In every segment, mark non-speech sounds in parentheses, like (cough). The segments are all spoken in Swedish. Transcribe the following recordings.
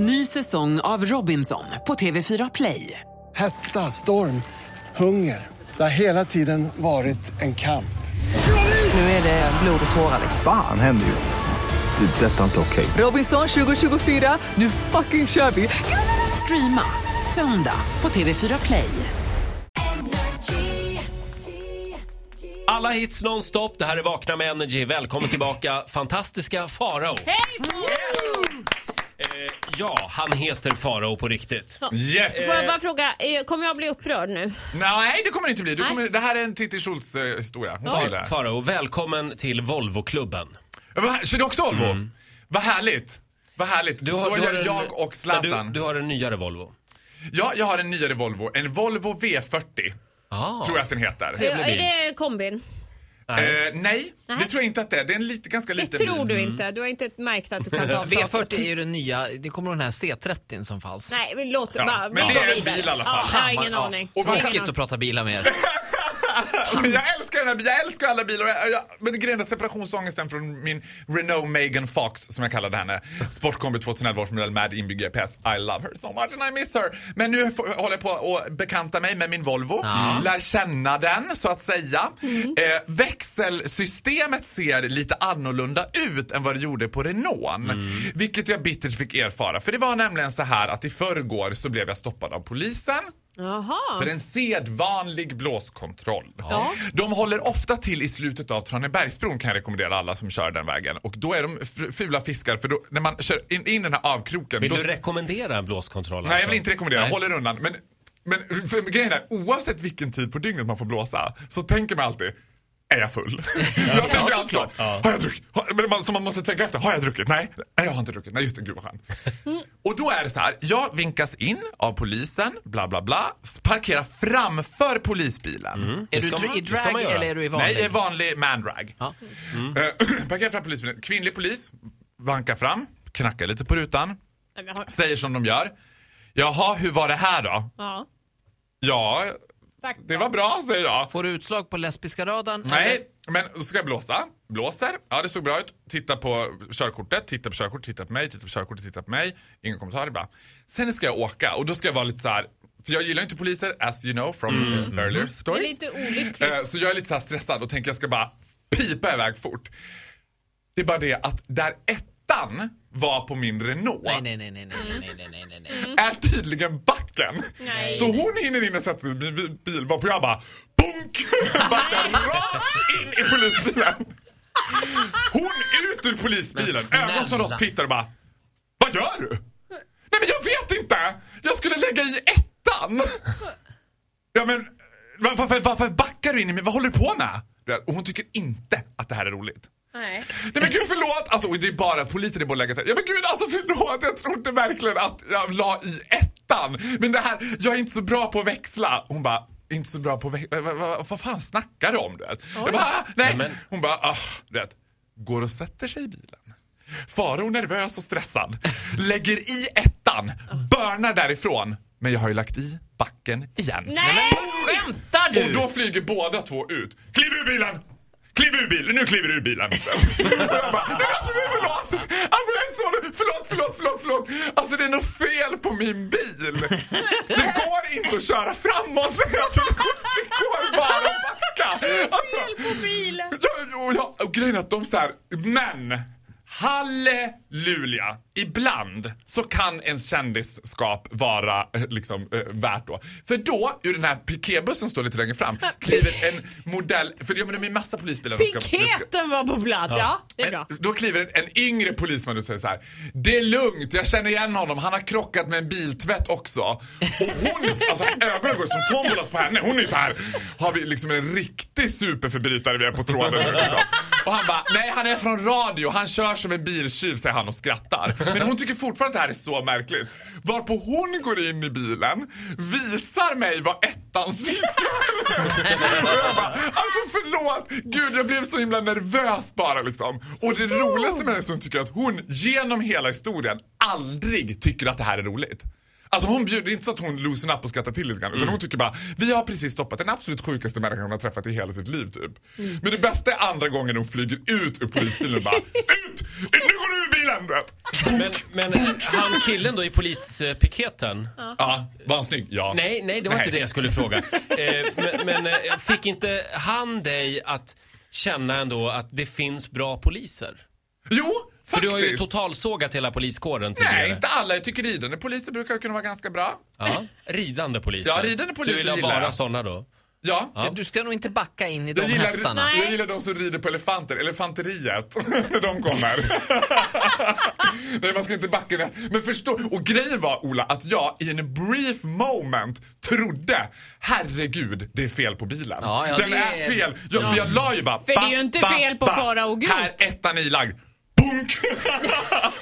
Ny säsong av Robinson på TV4 Play. Hetta, storm, hunger. Det har hela tiden varit en kamp. Nu är det blod och tårar. Fan händer just nu. Det. är Detta är inte okej. Robinson 2024, nu fucking kör vi! Streama söndag på TV4 Play. Alla hits nonstop. Det här är Vakna med Energy. Välkommen tillbaka, fantastiska Farao. Hej! Eh, ja, han heter Farao på riktigt. Yes! Får jag bara fråga, eh, kommer jag bli upprörd nu? Nej, det kommer det inte bli. Du Nej. kommer, det här är en Titti Schultz-historia. Hon ja. gillar det. Farao, välkommen till Volvo-klubben. Ja, vad- Kör du också Volvo? Vad härligt. Vad härligt. Du har, Så du gör en- jag och Zlatan. Du, du har en nyare Volvo. Ja, jag har en nyare Volvo. En Volvo V40. Ah. Tror jag att den heter. Trevlig Eh, bil. Är det kombin? Nej. Eh, nej, det Nej. tror jag inte att det är. Det är en lite, ganska Det liten tror bil. du inte. Du har inte märkt att du kan (laughs) ta V40 är ju den nya, det kommer den här C30 som fanns. Nej, vi låter Ja, bara. men det är en bil i alla fall. Ja, jag har ingen Ja. aning. Tråkigt att prata bilar med er. (laughs) Men (laughs) jag älskar den här bilen, jag älskar alla bilar. Jag, jag, men grejen är separationsångesten från min Renault Megan Fox, som jag kallade henne. Sportkombi 2011 års modell med inbyggd GPS. I love her so much and I miss her. Men nu får- håller jag på att bekanta mig med min Volvo. Ja. Lär känna den, så att säga. Eh, växelsystemet ser lite annorlunda ut än vad det gjorde på Renault. Vilket jag bittert fick erfara. För det var nämligen så här att i förrgår så blev jag stoppad av polisen. Jaha. För en sedvanlig blåskontroll. Ja. De håller ofta till i slutet av Tranebergsbron kan jag rekommendera alla som kör den vägen. Och då är de fula fiskar för då, när man kör in, in den här avkroken. Vill då, du rekommendera en blåskontroll? Nej jag alltså? vill inte rekommendera, Nej. håller undan. Men, men för, grejen är, oavsett vilken tid på dygnet man får blåsa så tänker man alltid är jag full? (laughs) jag tänker alltså. Ja. har jag druckit? Har, men man, så man måste tänka efter, har jag druckit? Nej, nej jag har inte druckit. Nej just det, gud vad skönt. Och då är det så här, jag vinkas in av polisen, bla bla bla, parkerar framför polisbilen. Är Det du man- i drag eller är du i vanlig? Nej, jag är vanlig mandrag. Ja. Eh, (clears throat) parkerar fram polisbilen, kvinnlig polis, vankar fram, knackar lite på rutan, har- säger som de gör. Jaha, hur var det här då? Ja. Ja, Tack. det var bra säger jag. Får du utslag på lesbiska radarn? Nej, men så ska jag blåsa. Blåser. Ja, det såg bra ut. Titta på körkortet, titta på körkortet, titta på mig, titta på körkortet, titta på mig. Inga kommentarer bara. Sen ska jag åka och då ska jag vara lite så här. För jag gillar inte poliser, as you know from uh, earlier Det är stories. lite olyckligt. Eh, så jag är lite så här stressad och tänker jag ska bara pipa iväg fort. Det är bara det att där ettan var på min Renault Nej, nej, nej, nej, nej, nej, nej, nej, nej, är tydligen backen. Nej. Så hon hinner in och sätter sig i min bil- varpå jag bara BONK! (laughs) Backar rakt in i polisbilen. Hon ut ur polisbilen, ögon som råttpittar och bara Vad gör du? Nej men jag vet inte! Jag skulle lägga i ettan! Ja men var- varför, varför backar du in i mig? Vad håller du på med? Och hon tycker inte att det här är roligt. Nej. Nej men gud förlåt! Alltså det är bara polisen det borde lägga sig. Ja men gud alltså förlåt, jag trodde verkligen att jag la i ettan. Men det här, jag är inte så bra på att växla. Hon bara, inte så bra på att växla. Vad, vad, vad fan snackar du om du vet? Jag bara, "Ah, nej. Ja, men- Hon bara, ah, du vet. Går och sätter sig i bilen. Faro nervös och stressad. Lägger i ettan, börnar därifrån. Men jag har ju lagt i backen igen. Nej! Skämtar du? Och då flyger båda två ut. Kliv ur bilen! Kliv ur bilen! Nu kliver du ur bilen! och jag bara, nej alltså förlåt! Alltså det är så, förlåt, förlåt, förlåt, förlåt! Alltså det är något fel på min bil! Det går inte att köra framåt! Så jag tror det går- bara att backa! Alltså, På bilen. Ja, och, ja, och grejen är att de så här, men halleluja! Ibland så kan ens kändisskap vara eh, liksom eh, värt då. För då, ur den här piketbussen står lite längre fram, kliver en modell, för ja, men det är massa polisbilar. de ska- Piketen var på plats, ja. Det är bra. men Då kliver en, en yngre polisman och säger så här. Det är lugnt, jag känner igen honom. Han har krockat med en biltvätt också. Och hon, alltså ögonen går som tombolas på henne. Hon är så här. Har vi liksom en riktig superförbrytare vi är på tråden nu liksom. Och han bara, nej han är från radio. Han kör som en biltjuv säger han och skrattar. Men hon tycker fortfarande att det här är så märkligt. Varpå hon går in i bilen, visar mig var ettan sitter. Och jag bara, alltså förlåt! Gud jag blev så himla nervös bara liksom. Och det roligaste med det är att hon tycker att hon genom hela historien aldrig tycker att det här är roligt. Alltså hon bjuder, det är inte så att hon loosen up och skrattar till lite grann. Utan hon tycker bara, vi har precis stoppat den absolut sjukaste människan hon har träffat i hela sitt liv typ. Men det bästa är andra gången hon flyger ut ur polisbilen och bara, ut! Nu går du ur bilen! bilen du vet. Men, men han killen då i polispiketen. Ja, var han snygg? Ja. Nej, nej, det var Nej. inte det jag skulle fråga. Eh, men men eh, fick inte han dig att känna ändå att det finns bra poliser? Jo, För du har ju totalsågat hela poliskåren tidigare. Nej, inte alla. Jag tycker ridande poliser brukar kunna vara ganska bra. Ja, ridande poliser. Ja, ridande poliser Du vill ha gillar bara jag. såna då? Ja. Ja. Du ska nog inte backa in i de Jag gillar, hästarna. jag gillar de som rider på elefanter, elefanteriet, när (laughs) de kommer. (laughs) Nej, man ska inte backa ner. Men förstå, och grejen var Ola, att jag i en brief moment trodde, herregud, det är fel på bilen. Ja, ja, Den det är är- fel. Jag, för jag la ju bara, För det är ju inte fel på Farao Groth. Här, ettan är ilagd. Bunk! (laughs)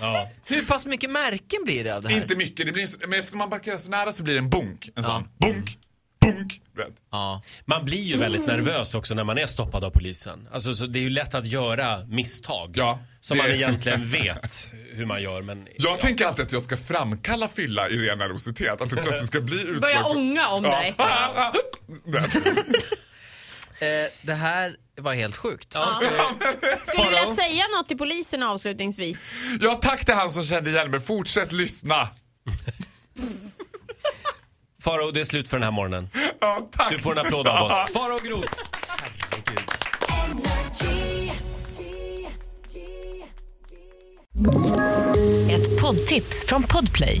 Ja. Hur pass mycket märken blir det av det här? Inte mycket, det blir, men efter man backar så nära så blir det en bunk. En Ja. sån. Bunk, bunk. Vet. Ja. Man blir ju väldigt nervös också när man är stoppad av polisen. Alltså, så det är ju lätt att göra misstag. Ja, som man egentligen (laughs) vet hur man gör. Men, Jag ja. tänker alltid att jag ska framkalla fylla i ren nervositet. Att det plötsligt ska bli utslag. Börja ånga om dig. (laughs) Ja. Vet. Eh, det här var helt sjukt. Ja, Skulle du vilja säga något till polisen avslutningsvis? Ja, tack till han som kände igen mig. Fortsätt lyssna. Farao, det är slut för den här morgonen. Ja, tack. Du får en applåd av oss. Farao Groth. Ett poddtips från Podplay.